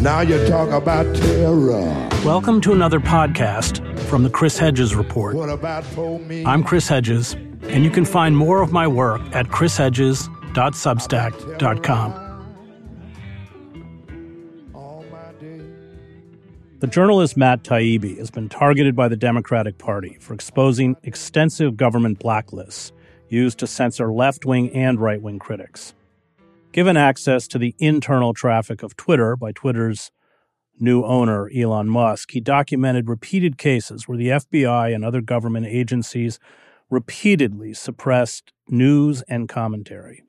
Now you talk about terror. Welcome to another podcast from the Chris Hedges Report. What about for me? I'm Chris Hedges, and you can find more of my work at chrishedges.substack.com. All my days. The journalist Matt Taibbi has been targeted by the Democratic Party for exposing extensive government blacklists used to censor left wing and right wing critics. Given access to the internal traffic of Twitter by Twitter's new owner, Elon Musk, he documented repeated cases where the FBI and other government agencies repeatedly suppressed news and commentary.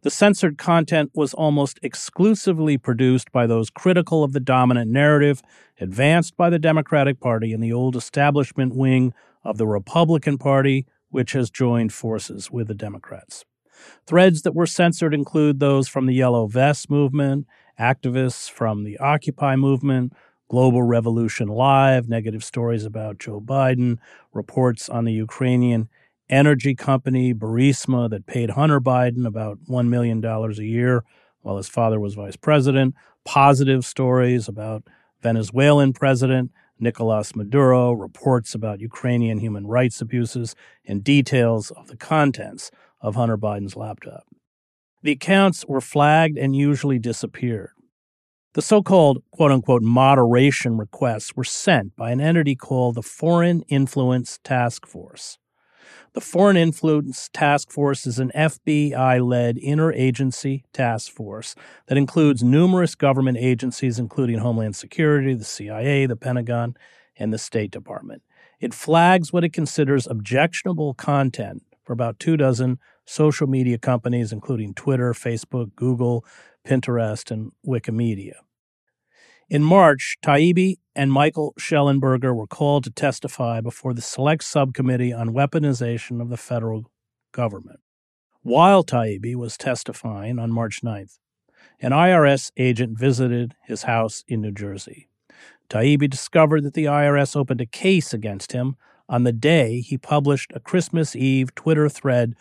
The censored content was almost exclusively produced by those critical of the dominant narrative advanced by the Democratic Party and the old establishment wing of the Republican Party, which has joined forces with the Democrats. Threads that were censored include those from the Yellow Vest movement, activists from the Occupy movement, Global Revolution Live, negative stories about Joe Biden, reports on the Ukrainian energy company Burisma that paid Hunter Biden about $1 million a year while his father was vice president, positive stories about Venezuelan President Nicolas Maduro, reports about Ukrainian human rights abuses, and details of the contents of Hunter Biden's laptop. The accounts were flagged and usually disappeared. The so called quote unquote moderation requests were sent by an entity called the Foreign Influence Task Force. The Foreign Influence Task Force is an FBI led interagency task force that includes numerous government agencies, including Homeland Security, the CIA, the Pentagon, and the State Department. It flags what it considers objectionable content for about two dozen social media companies, including Twitter, Facebook, Google, Pinterest, and Wikimedia. In March, Taibbi and Michael Shellenberger were called to testify before the Select Subcommittee on Weaponization of the Federal Government. While Taibbi was testifying on March 9th, an IRS agent visited his house in New Jersey. Taibbi discovered that the IRS opened a case against him on the day he published a Christmas Eve Twitter thread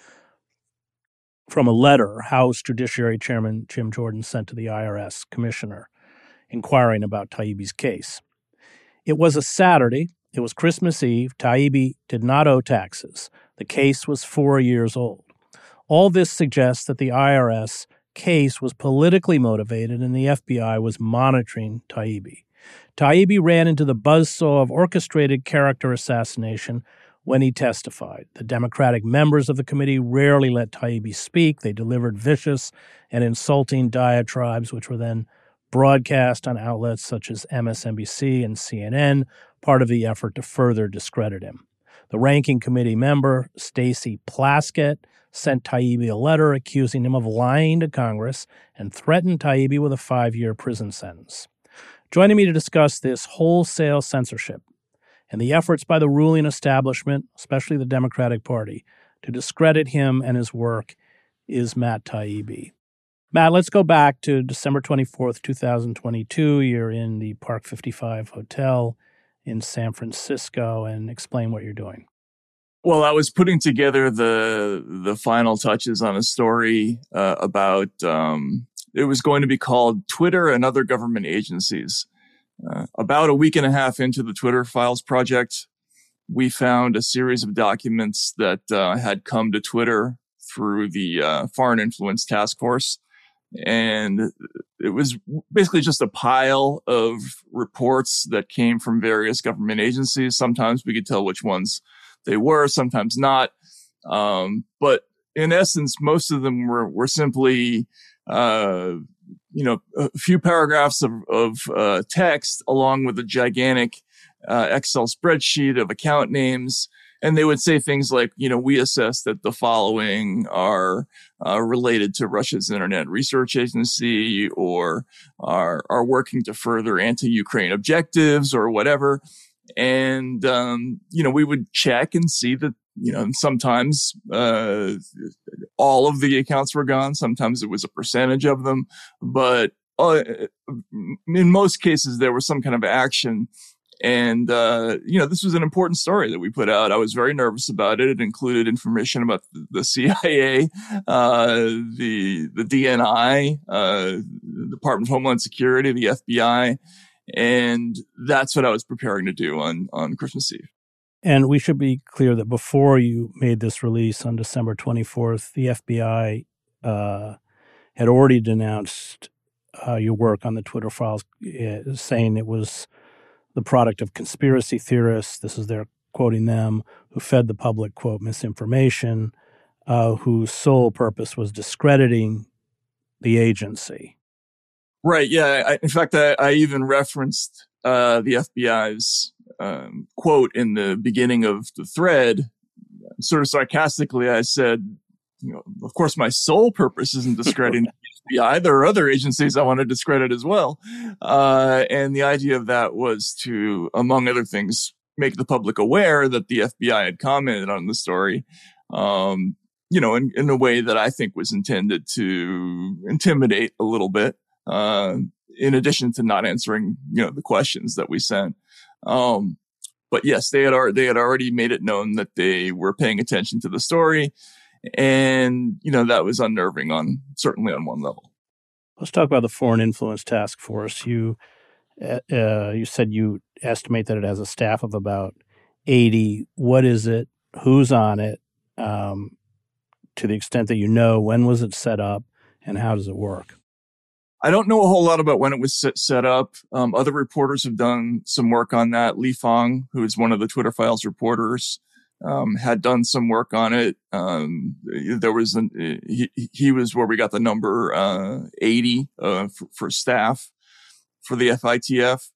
from a letter House Judiciary Chairman Jim Jordan sent to the IRS commissioner inquiring about Taibbi's case. It was a Saturday. It was Christmas Eve. Taibbi did not owe taxes. The case was four years old. All this suggests that the IRS case was politically motivated and the FBI was monitoring Taibbi. Taibbi ran into the buzzsaw of orchestrated character assassination when he testified. The Democratic members of the committee rarely let Taibbi speak. They delivered vicious and insulting diatribes, which were then broadcast on outlets such as MSNBC and CNN, part of the effort to further discredit him. The ranking committee member, Stacey Plaskett, sent Taibbi a letter accusing him of lying to Congress and threatened Taibbi with a five year prison sentence. Joining me to discuss this wholesale censorship and the efforts by the ruling establishment, especially the Democratic Party, to discredit him and his work is Matt Taibbi. Matt, let's go back to December 24th, 2022. You're in the Park 55 Hotel in San Francisco and explain what you're doing. Well, I was putting together the the final touches on a story uh, about um, it was going to be called Twitter and other government agencies. Uh, about a week and a half into the Twitter Files project, we found a series of documents that uh, had come to Twitter through the uh, Foreign Influence Task Force and it was basically just a pile of reports that came from various government agencies. Sometimes we could tell which ones they were, sometimes not. Um, but in essence, most of them were, were simply, uh, you know, a few paragraphs of, of uh, text along with a gigantic uh, Excel spreadsheet of account names and they would say things like, you know, we assess that the following are uh, related to Russia's Internet Research Agency or are are working to further anti-Ukraine objectives or whatever. And um, you know, we would check and see that you know sometimes uh, all of the accounts were gone. Sometimes it was a percentage of them, but uh, in most cases there was some kind of action and, uh, you know, this was an important story that we put out. I was very nervous about it. It included information about the CIA, uh, the, the DNI, uh, Department of Homeland Security, the FBI. And that's what I was preparing to do on, on Christmas Eve. And we should be clear that before you made this release on December 24th, the FBI uh, had already denounced uh, your work on the Twitter files, uh, saying it was the product of conspiracy theorists. This is their quoting them, who fed the public, quote, misinformation, uh, whose sole purpose was discrediting the agency. Right. Yeah. I, in fact, I, I even referenced uh, the FBI's um, quote in the beginning of the thread. Sort of sarcastically, I said, you know, of course, my sole purpose isn't discrediting the FBI. There are other agencies I want to discredit as well. Uh, and the idea of that was to, among other things, make the public aware that the FBI had commented on the story. Um, you know, in, in a way that I think was intended to intimidate a little bit, uh, in addition to not answering, you know, the questions that we sent. Um, but yes, they had, they had already made it known that they were paying attention to the story and, you know, that was unnerving on certainly on one level. Let's talk about the Foreign Influence Task Force. You, uh, uh, you said you estimate that it has a staff of about 80. What is it? Who's on it? Um, to the extent that you know, when was it set up and how does it work? I don't know a whole lot about when it was set, up. Um, other reporters have done some work on that. Lee Fang, who is one of the Twitter Files reporters, um, had done some work on it. Um, there was an, he, he was where we got the number, uh, 80, uh, for, for, staff for the FITF.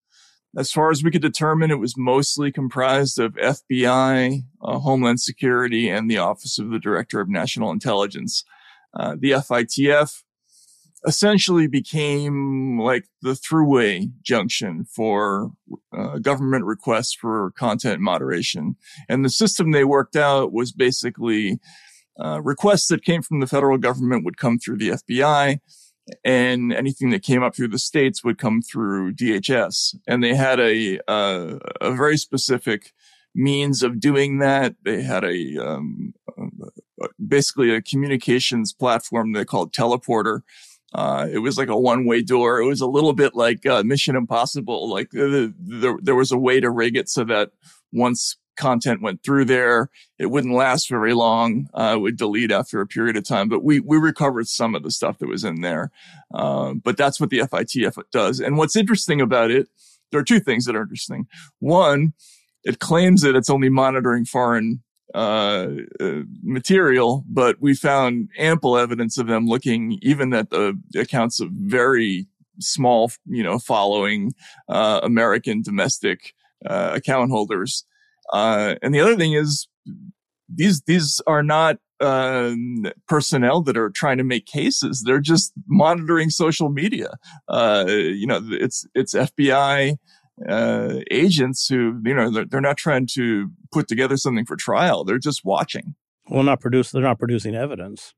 As far as we could determine, it was mostly comprised of FBI, uh, Homeland Security, and the Office of the Director of National Intelligence. Uh, the FITF essentially became like the throughway junction for uh, government requests for content moderation. And the system they worked out was basically uh, requests that came from the federal government would come through the FBI and anything that came up through the states would come through DHS. And they had a, a very specific means of doing that. They had a, um, basically a communications platform they called Teleporter uh, it was like a one way door. It was a little bit like uh, Mission Impossible. Like there, there was a way to rig it so that once content went through there, it wouldn't last very long. Uh, it would delete after a period of time. But we we recovered some of the stuff that was in there. Uh, but that's what the FITF does. And what's interesting about it, there are two things that are interesting. One, it claims that it's only monitoring foreign uh, uh, material, but we found ample evidence of them looking even at the accounts of very small, you know, following uh, American domestic uh, account holders. Uh, and the other thing is these these are not um, personnel that are trying to make cases. They're just monitoring social media. Uh, you know, it's it's FBI uh, agents who, you know, they're, they're not trying to put together something for trial. They're just watching. Well, not produce. They're not producing evidence.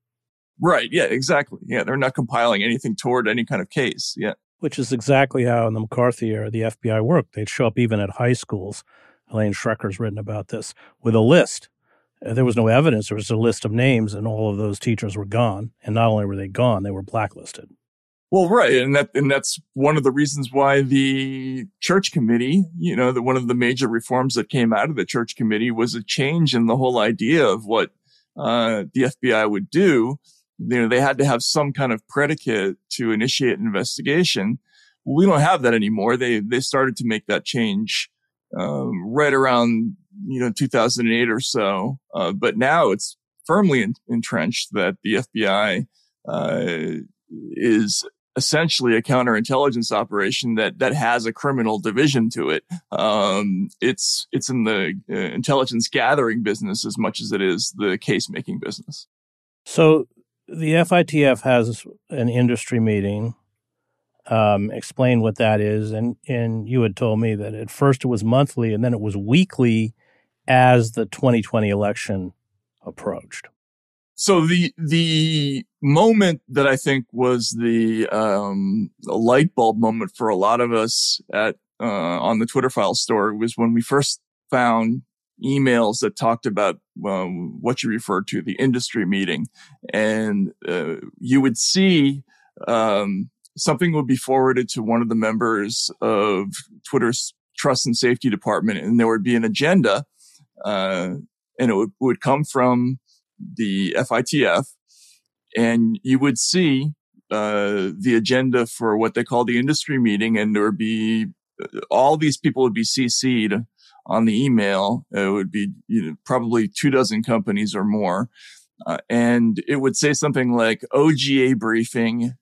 Right. Yeah. Exactly. Yeah. They're not compiling anything toward any kind of case. Yeah. Which is exactly how in the McCarthy era the FBI worked. They'd show up even at high schools. Ellen Schrecker's written about this with a list. Uh, there was no evidence. There was a list of names, and all of those teachers were gone. And not only were they gone, they were blacklisted. Well, right. And that, and that's one of the reasons why the church committee, you know, that one of the major reforms that came out of the church committee was a change in the whole idea of what, uh, the FBI would do. You know, they had to have some kind of predicate to initiate an investigation. we don't have that anymore. They, they started to make that change, um, right around, you know, 2008 or so. Uh, but now it's firmly in, entrenched that the FBI, uh, is essentially a counterintelligence operation that that has a criminal division to it. Um, it's it's in the uh, intelligence gathering business as much as it is the case making business. So the FITF has an industry meeting. Um, explain what that is, and and you had told me that at first it was monthly, and then it was weekly as the 2020 election approached so the the moment that I think was the um, light bulb moment for a lot of us at uh, on the Twitter file store was when we first found emails that talked about um, what you referred to the industry meeting, and uh, you would see um, something would be forwarded to one of the members of Twitter's trust and safety department, and there would be an agenda, uh, and it would, would come from the FITF, and you would see uh, the agenda for what they call the industry meeting, and there would be all these people would be CC'd on the email. It would be you know, probably two dozen companies or more. Uh, and it would say something like OGA briefing,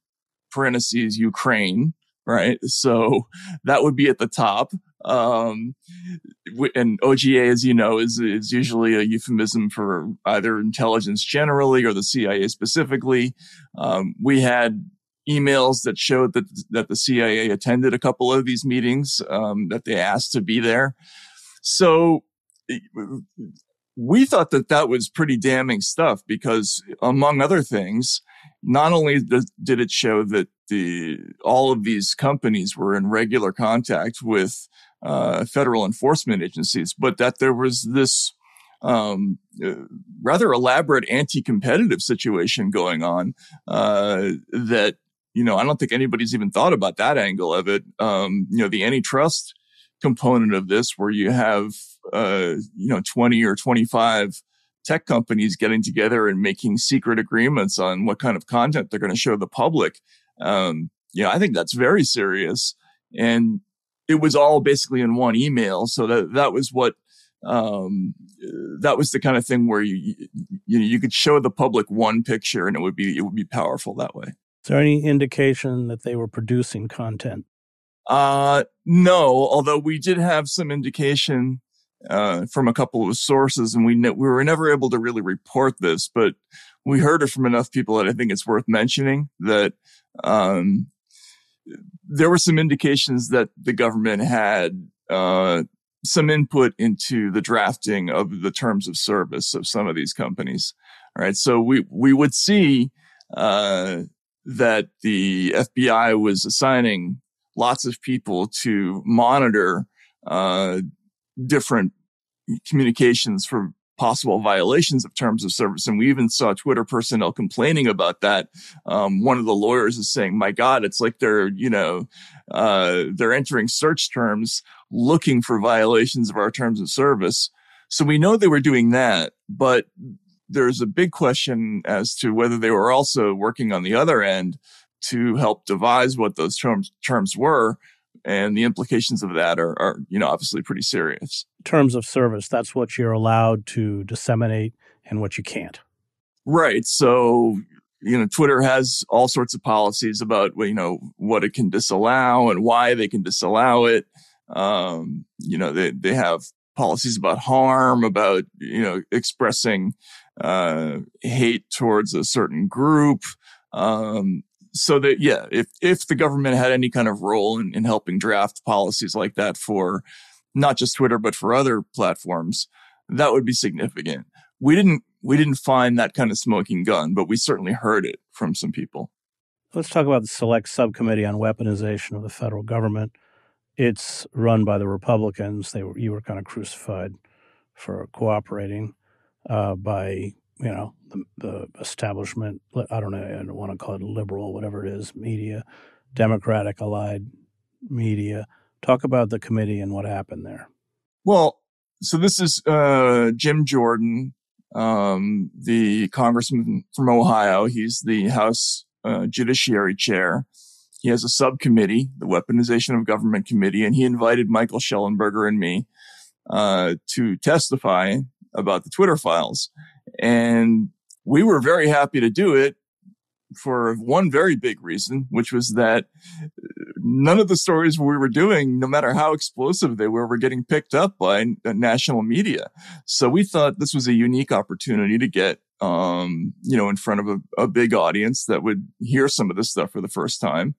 parentheses, Ukraine, right? So that would be at the top. Um, and OGA, as you know, is, is usually a euphemism for either intelligence generally or the CIA specifically. Um, we had emails that showed that that the CIA attended a couple of these meetings, um, that they asked to be there. So we thought that that was pretty damning stuff because, among other things, not only did it show that the all of these companies were in regular contact with uh, federal enforcement agencies, but that there was this um, uh, rather elaborate anti-competitive situation going on uh, that you know, I don't think anybody's even thought about that angle of it. Um, you know, the antitrust component of this, where you have, uh, you know, 20 or 25 tech companies getting together and making secret agreements on what kind of content they're going to show the public. Um, you know, I think that's very serious. And it was all basically in one email. So that, that was what, um, that was the kind of thing where you, you, you could show the public one picture and it would be, it would be powerful that way. Is there any indication that they were producing content? Uh, no, although we did have some indication uh, from a couple of sources, and we ne- we were never able to really report this, but we heard it from enough people that I think it's worth mentioning that um, there were some indications that the government had uh, some input into the drafting of the terms of service of some of these companies. All right, so we we would see uh, that the FBI was assigning lots of people to monitor uh, different communications for possible violations of terms of service. And we even saw Twitter personnel complaining about that. Um, one of the lawyers is saying, my God, it's like they're, you know, uh, they're entering search terms looking for violations of our terms of service. So we know they were doing that, but there's a big question as to whether they were also working on the other end to help devise what those terms terms were and the implications of that are, are you know obviously pretty serious. Terms of service that's what you're allowed to disseminate and what you can't. Right. So you know twitter has all sorts of policies about you know what it can disallow and why they can disallow it. Um, you know they, they have policies about harm about you know expressing uh, hate towards a certain group. Um, so that yeah, if if the government had any kind of role in, in helping draft policies like that for not just Twitter but for other platforms, that would be significant. We didn't we didn't find that kind of smoking gun, but we certainly heard it from some people. Let's talk about the Select Subcommittee on Weaponization of the Federal Government. It's run by the Republicans. They were you were kind of crucified for cooperating uh, by you know the, the, establishment. I don't know. I don't want to call it liberal, whatever it is, media, Democratic allied media. Talk about the committee and what happened there. Well, so this is uh, Jim Jordan, um, the congressman from Ohio. He's the House uh, Judiciary Chair. He has a subcommittee, the Weaponization of Government Committee, and he invited Michael Shellenberger and me uh, to testify about the Twitter files. And we were very happy to do it for one very big reason, which was that none of the stories we were doing, no matter how explosive they were, were getting picked up by national media. So we thought this was a unique opportunity to get, um, you know, in front of a, a big audience that would hear some of this stuff for the first time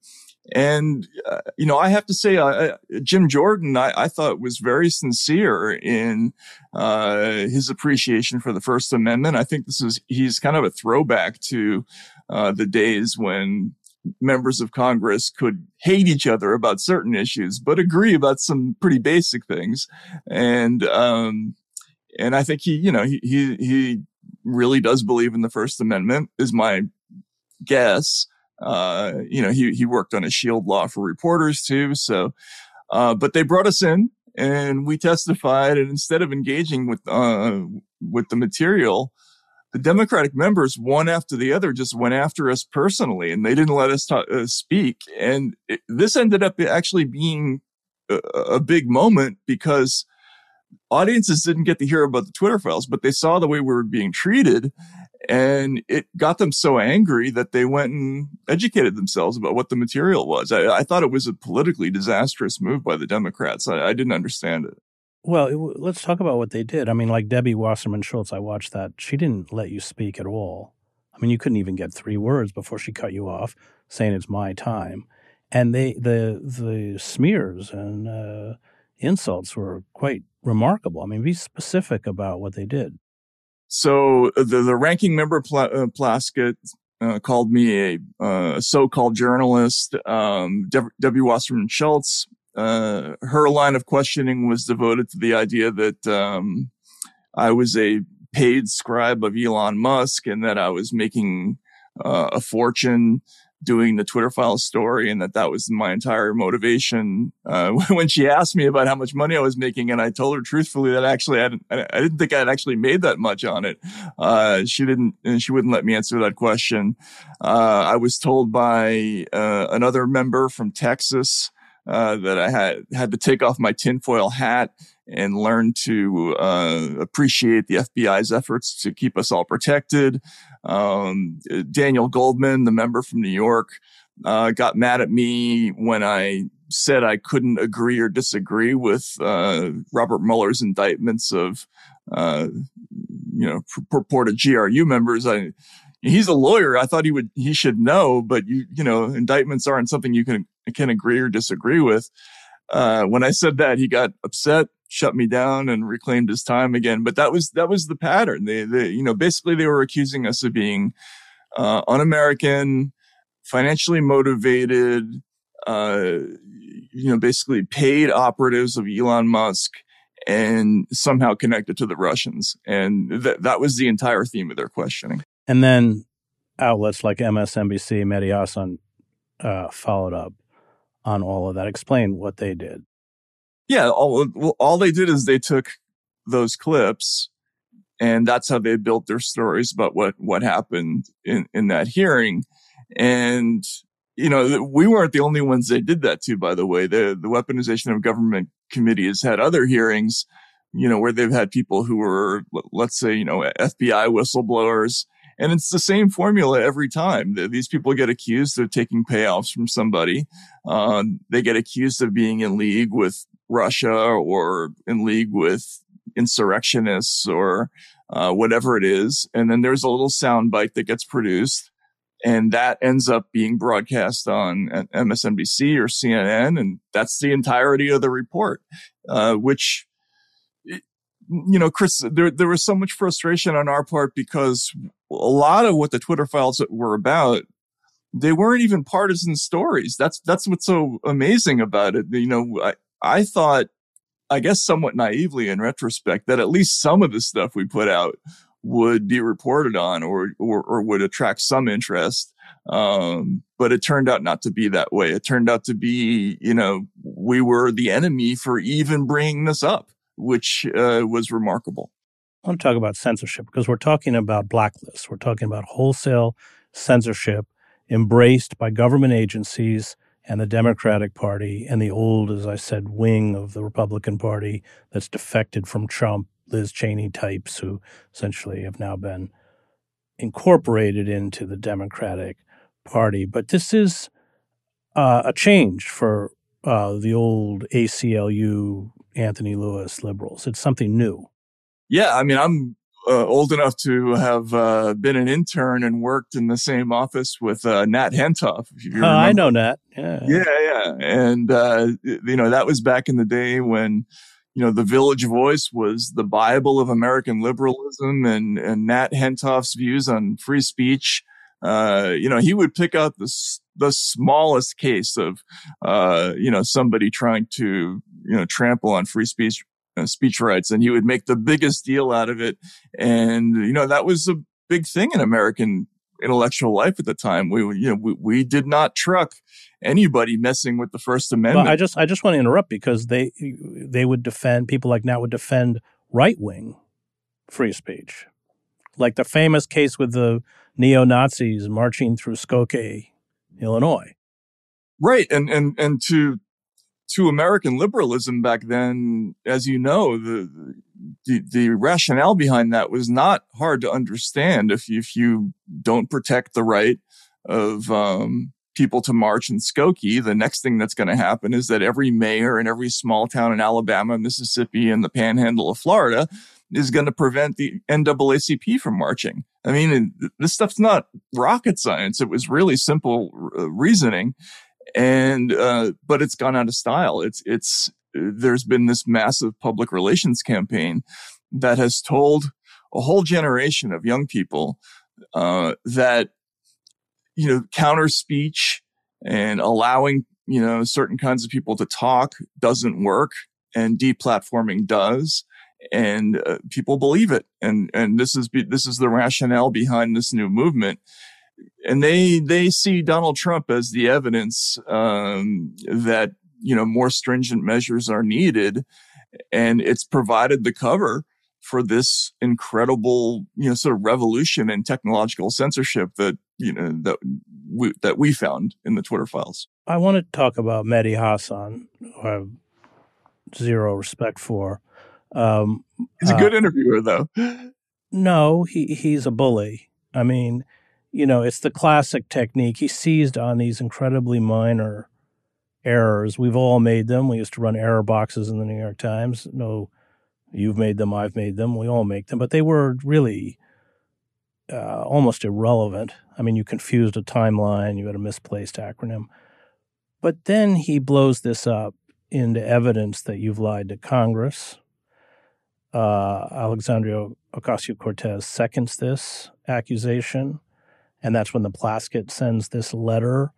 and, uh, you know, I have to say, uh, Jim Jordan, I, I, thought was very sincere in uh, his appreciation for the First Amendment. I think this is, he's kind of a throwback to uh, the days when members of Congress could hate each other about certain issues, but agree about some pretty basic things. And, um, and I think he, you know, he, he, he really does believe in the First Amendment is my guess. Uh, you know, he, he worked on a shield law for reporters too. So, uh, but they brought us in and we testified and instead of engaging with, uh, with the material, the Democratic members, one after the other, just went after us personally, and they didn't let us talk, uh, speak. And it, this ended up actually being a, a, big moment because audiences didn't get to hear about the Twitter files, but they saw the way we were being treated, and it got them so angry that they went and educated themselves about what the material was. I, I thought it was a politically disastrous move by the Democrats. I, I didn't understand it. Well, it, let's talk about what they did. I mean, like Debbie Wasserman Schultz, I watched that. She didn't let you speak at all. I mean, you couldn't even get three words before she cut you off, saying it's my time. And they the the smears and uh, insults were quite remarkable. I mean, be specific about what they did. So uh, the the ranking member Pla- uh, Plaskett uh, called me a uh, so-called journalist. Um, W. Wasserman Schultz uh, her line of questioning was devoted to the idea that um, I was a paid scribe of Elon Musk and that I was making uh, a fortune doing the Twitter file story and that that was my entire motivation. Uh, when she asked me about how much money I was making and I told her truthfully that actually I didn't, I didn't think I'd actually made that much on it. Uh, she didn't, and she wouldn't let me answer that question. Uh, I was told by, uh, another member from Texas, uh, that I had had to take off my tinfoil hat and learn to uh, appreciate the FBI's efforts to keep us all protected. Um, Daniel Goldman, the member from New York, uh, got mad at me when I said I couldn't agree or disagree with uh, Robert Mueller's indictments of, uh, you know, purported GRU members. I he's a lawyer. I thought he would, he should know, but you, you know, indictments aren't something you can, can agree or disagree with. Uh, when I said that, he got upset, shut me down and reclaimed his time again. But that was, that was the pattern. They, they, you know, basically they were accusing us of being, uh, un-American, financially motivated, uh, you know, basically paid operatives of Elon Musk and somehow connected to the Russians. And that, that was the entire theme of their questioning. And then outlets like MSNBC, Mehdi Hasan uh, followed up on all of that. Explain what they did. Yeah, all, all they did is they took those clips and that's how they built their stories about what, what happened in, in that hearing. And, you know, we weren't the only ones they did that to, by the way. The, the weaponization of government committee has had other hearings, you know, where they've had people who were, let's say, you know, FBI whistleblowers and it's the same formula every time. These people get accused of taking payoffs from somebody. Uh, they get accused of being in league with Russia or in league with insurrectionists or uh, whatever it is. And then there's a little soundbite that gets produced. And that ends up being broadcast on MSNBC or CNN. And that's the entirety of the report, uh, which you know, Chris, there, there was so much frustration on our part because a lot of what the Twitter files were about, they weren't even partisan stories. That's, that's what's so amazing about it. You know, I, I thought, I guess somewhat naively in retrospect, that at least some of the stuff we put out would be reported on or, or, or would attract some interest. Um, but it turned out not to be that way. It turned out to be, you know, we were the enemy for even bringing this up which uh, was remarkable. I want to talk about censorship because we're talking about blacklists. We're talking about wholesale censorship embraced by government agencies and the Democratic Party and the old, as I said, wing of the Republican Party that's defected from Trump, Liz Cheney types who essentially have now been incorporated into the Democratic Party. But this is uh, a change for uh, the old ACLU Anthony Lewis liberals. It's something new. Yeah, I mean, I'm uh, old enough to have uh, been an intern and worked in the same office with uh, Nat Hentoff. Oh, I know Nat. Yeah, yeah, yeah. And uh, you know that was back in the day when you know the Village Voice was the Bible of American liberalism, and and Nat Hentoff's views on free speech. Uh, you know, he would pick out the the smallest case of, uh, you know, somebody trying to, you know, trample on free speech, Uh, speech rights. And he would make the biggest deal out of it. And, you know, that was a big thing in American intellectual life at the time. We, you know, we, we did not truck anybody messing with the First Amendment. Well, I just, I just want to interrupt because they, they would defend people like now would defend right wing free speech, like the famous case with the neo Nazis marching through Skokie, Illinois. Right, and and and to to American liberalism back then, as you know, the, the, the rationale behind that was not hard to understand. If you, if you don't protect the right of um, people to march in Skokie, the next thing that's going to happen is that every mayor in every small town in Alabama, Mississippi, and the Panhandle of Florida is going to prevent the NAACP from marching. I mean, this stuff's not rocket science. It was really simple uh, reasoning and uh, but it's gone out of style. It's it's there's been this massive public relations campaign that has told a whole generation of young people uh, that you know counter speech and allowing you know certain kinds of people to talk doesn't work and deplatforming does and uh, people believe it and and this is this is the rationale behind this new movement and they they see Donald Trump as the evidence um, that you know more stringent measures are needed, and it's provided the cover for this incredible you know sort of revolution in technological censorship that you know that we, that we found in the Twitter files. I want to talk about Mehdi Hasan, who I have zero respect for. Um, he's a good uh, interviewer, though. No, he he's a bully. I mean, you know, it's the classic technique. He seized on these incredibly minor errors. We've all made them. We used to run error boxes in the New York Times. No, you've made them, I've made them. We all make them, but they were really uh, almost irrelevant. I mean, you confused a timeline, you had a misplaced acronym. But then he blows this up into evidence that you've lied to Congress. Uh, Alexandria Ocasio Cortez seconds this accusation and that's when the Plaskett sends this letter,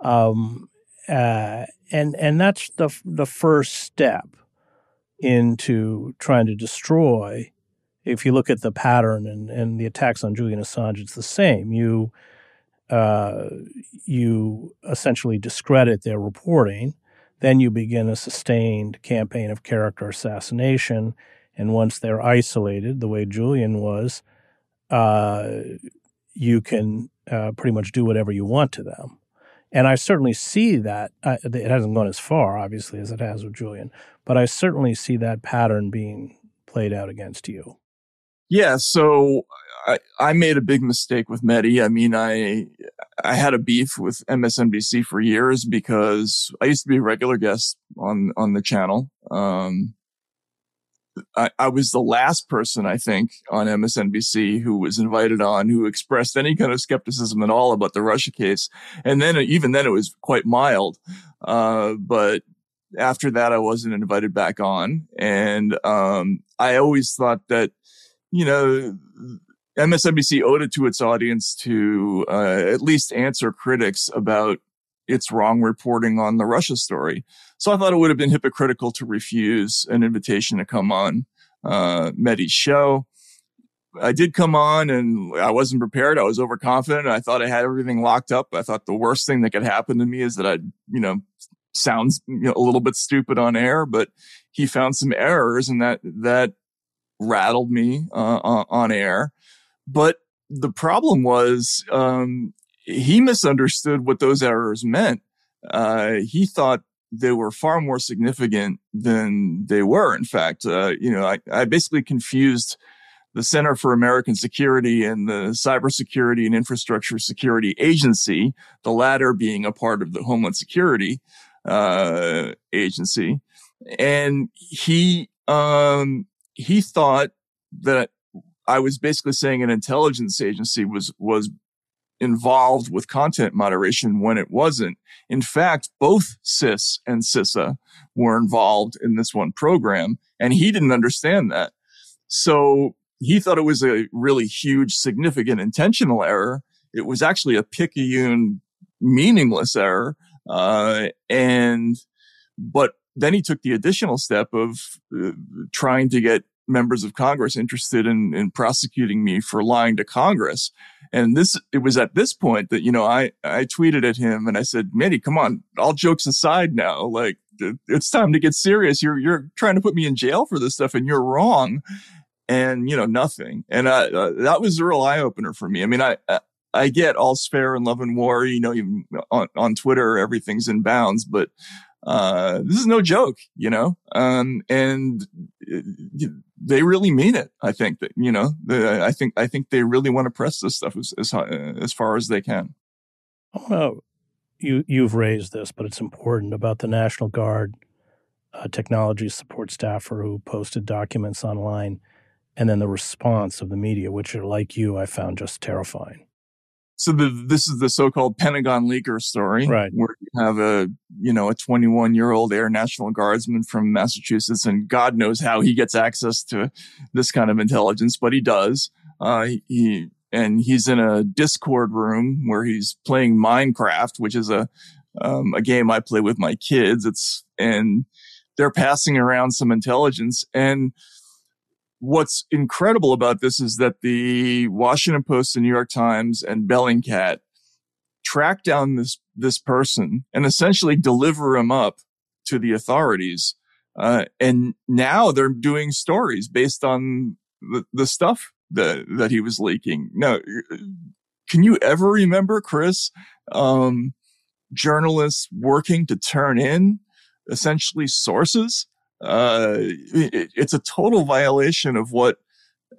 um, uh, and and that's the the first step into trying to destroy. If you look at the pattern and, and the attacks on Julian Assange, it's the same. You uh, you essentially discredit their reporting, then you begin a sustained campaign of character assassination. And once they're isolated, the way Julian was, uh, you can uh, pretty much do whatever you want to them. And I certainly see that. Uh, it hasn't gone as far, obviously, as it has with Julian, but I certainly see that pattern being played out against you. Yeah. So I, I made a big mistake with Mehdi. I mean, I I had a beef with MSNBC for years because I used to be a regular guest on on the channel. Um, I, I, was the last person, I think, on MSNBC who was invited on who expressed any kind of skepticism at all about the Russia case. And then, even then, it was quite mild. Uh, but after that, I wasn't invited back on. And um, I always thought that, you know, MSNBC owed it to its audience to uh, at least answer critics about its wrong reporting on the Russia story. So I thought it would have been hypocritical to refuse an invitation to come on uh, Mehdi's show. I did come on and I wasn't prepared. I was overconfident. I thought I had everything locked up. I thought the worst thing that could happen to me is that I'd, you know, sounds you know, a little bit stupid on air, but he found some errors and that, that rattled me uh, on air. But the problem was, um, he misunderstood what those errors meant. Uh, he thought they were far more significant than they were. In fact, uh, you know, I, I, basically confused the Center for American Security and the Cybersecurity and Infrastructure Security Agency, the latter being a part of the Homeland Security uh, Agency, and he um, he thought that I was basically saying an intelligence agency was was involved with content moderation when it wasn't. In fact, both CIS and CISA were involved in this one program, and he didn't understand that. So he thought it was a really huge, significant intentional error. It was actually a picayune meaningless error. Uh, and, but then he took the additional step of uh, trying to get members of Congress interested in, in prosecuting me for lying to Congress. And this, it was at this point that, you know, I, I tweeted at him and I said, Mehdi, come on, all jokes aside now, like it's time to get serious. You're, you're trying to put me in jail for this stuff and you're wrong. And, you know, nothing. And I, uh, that was a real eye opener for me. I mean, I, I get all's fair in love and war, you know, even on, on Twitter, everything's in bounds, but, uh, this is no joke, you know, um, and uh, they really mean it. I think that, you know, the, I think, I think they really want to press this stuff as, as, as far as they can. Oh, you, you've raised this, but it's important about the National Guard uh, technology support staffer who posted documents online and then the response of the media, which are like you, I found just terrifying so the, this is the so-called Pentagon leaker story, right? Where you have a, you know, a 21 year old Air National Guardsman from Massachusetts, and God knows how he gets access to this kind of intelligence, but he does. Uh, he and he's in a Discord room where he's playing Minecraft, which is a um, a game I play with my kids. It's and they're passing around some intelligence and what's incredible about this is that the Washington Post, the New York Times, and Bellingcat track down this this person and essentially deliver him up to the authorities. Uh, and now they're doing stories based on the, the stuff that that he was leaking. Now, can you ever remember, Chris, um, journalists working to turn in essentially sources? uh, it, it's a total violation of what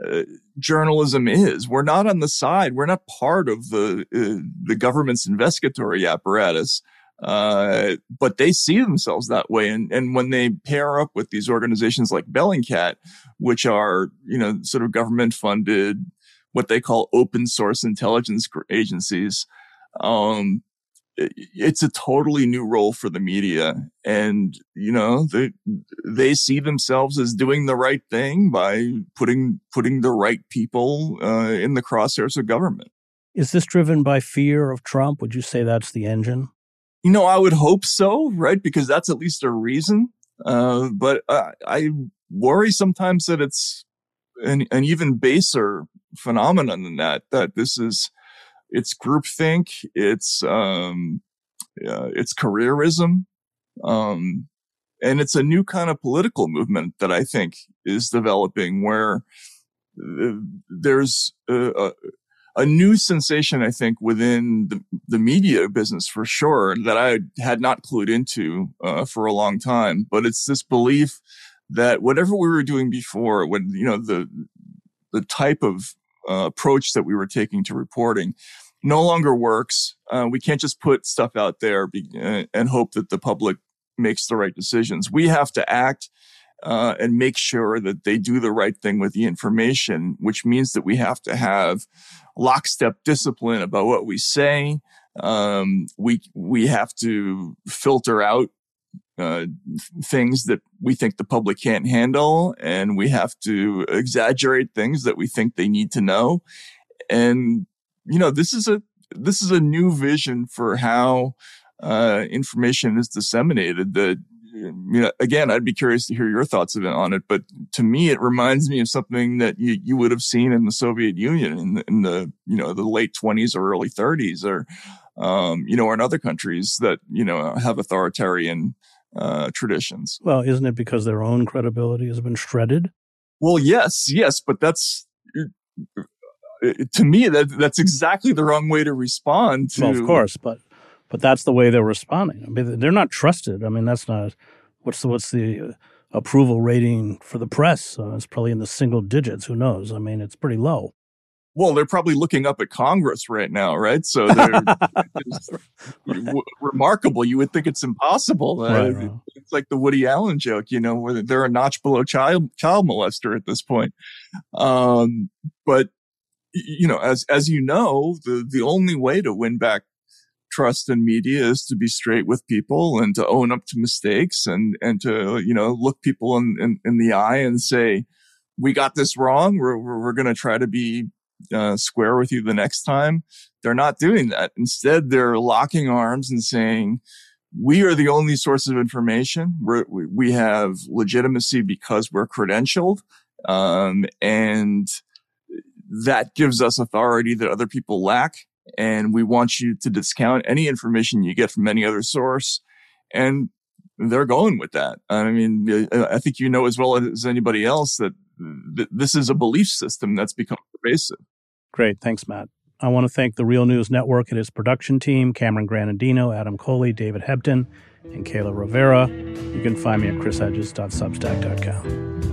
uh, journalism is. We're not on the side. We're not part of the uh, the government's investigatory apparatus. Uh, but they see themselves that way, and and when they pair up with these organizations like Bellingcat, which are you know sort of government funded, what they call open source intelligence agencies, um, it's a totally new role for the media and you know they they see themselves as doing the right thing by putting putting the right people uh, in the crosshairs of government. Is this driven by fear of trump? Would you say that's the engine? You know i would hope so right? Because that's at least a reason. Uh, but I, I worry sometimes that it's an, an even baser phenomenon than that that this is it's groupthink, it's um, uh, it's careerism, um, and it's a new kind of political movement that I think is developing where uh, there's a, a, new sensation, I think, within the, the, media business for sure that I had not clued into uh, for a long time. But it's this belief that whatever we were doing before, when you know the the type of uh, approach that we were taking to reporting no longer works. Uh, we can't just put stuff out there be, uh, and hope that the public makes the right decisions. We have to act uh, and make sure that they do the right thing with the information, which means that we have to have lockstep discipline about what we say. Um, we we have to filter out uh, things that we think the public can't handle, and we have to exaggerate things that we think they need to know. And you know, this is a this is a new vision for how uh, information is disseminated. That you know, again, I'd be curious to hear your thoughts of it, on it. But to me, it reminds me of something that you, you would have seen in the Soviet Union in the, in the you know the late twenties or early thirties, or um, you know, or in other countries that you know have authoritarian uh, traditions. Well, isn't it because their own credibility has been shredded? Well, yes, yes, but that's to me that that's exactly the wrong way to respond to well, of course but but that's the way they're responding. I mean they're not trusted. I mean that's not what's the what's the uh, approval rating for the press? Uh, it's probably in the single digits. Who knows? I mean it's pretty low. Well they're probably looking up at congress right now right? So they're w- remarkable. You would think it's impossible. Uh, right, it's like the woody allen joke you know where they're a notch below child child molester at this point. Um, but you know, as, as you know, the, the only way to win back trust in media is to be straight with people and to own up to mistakes and, and to, you know, look people in, in, in the eye and say, we got this wrong. We're, we're, going to try to be uh, square with you the next time. They're not doing that. Instead, they're locking arms and saying, we are the only source of information. We're, we have legitimacy because we're credentialed. Um, and that gives us authority that other people lack. And we want you to discount any information you get from any other source. And they're going with that. I mean, I think you know as well as anybody else that th- this is a belief system that's become pervasive. Great. Thanks, Matt. I want to thank the Real News Network and its production team, Cameron Granadino, Adam Coley, David Hebden, and Kayla Rivera. You can find me at chrishedges.substack.com.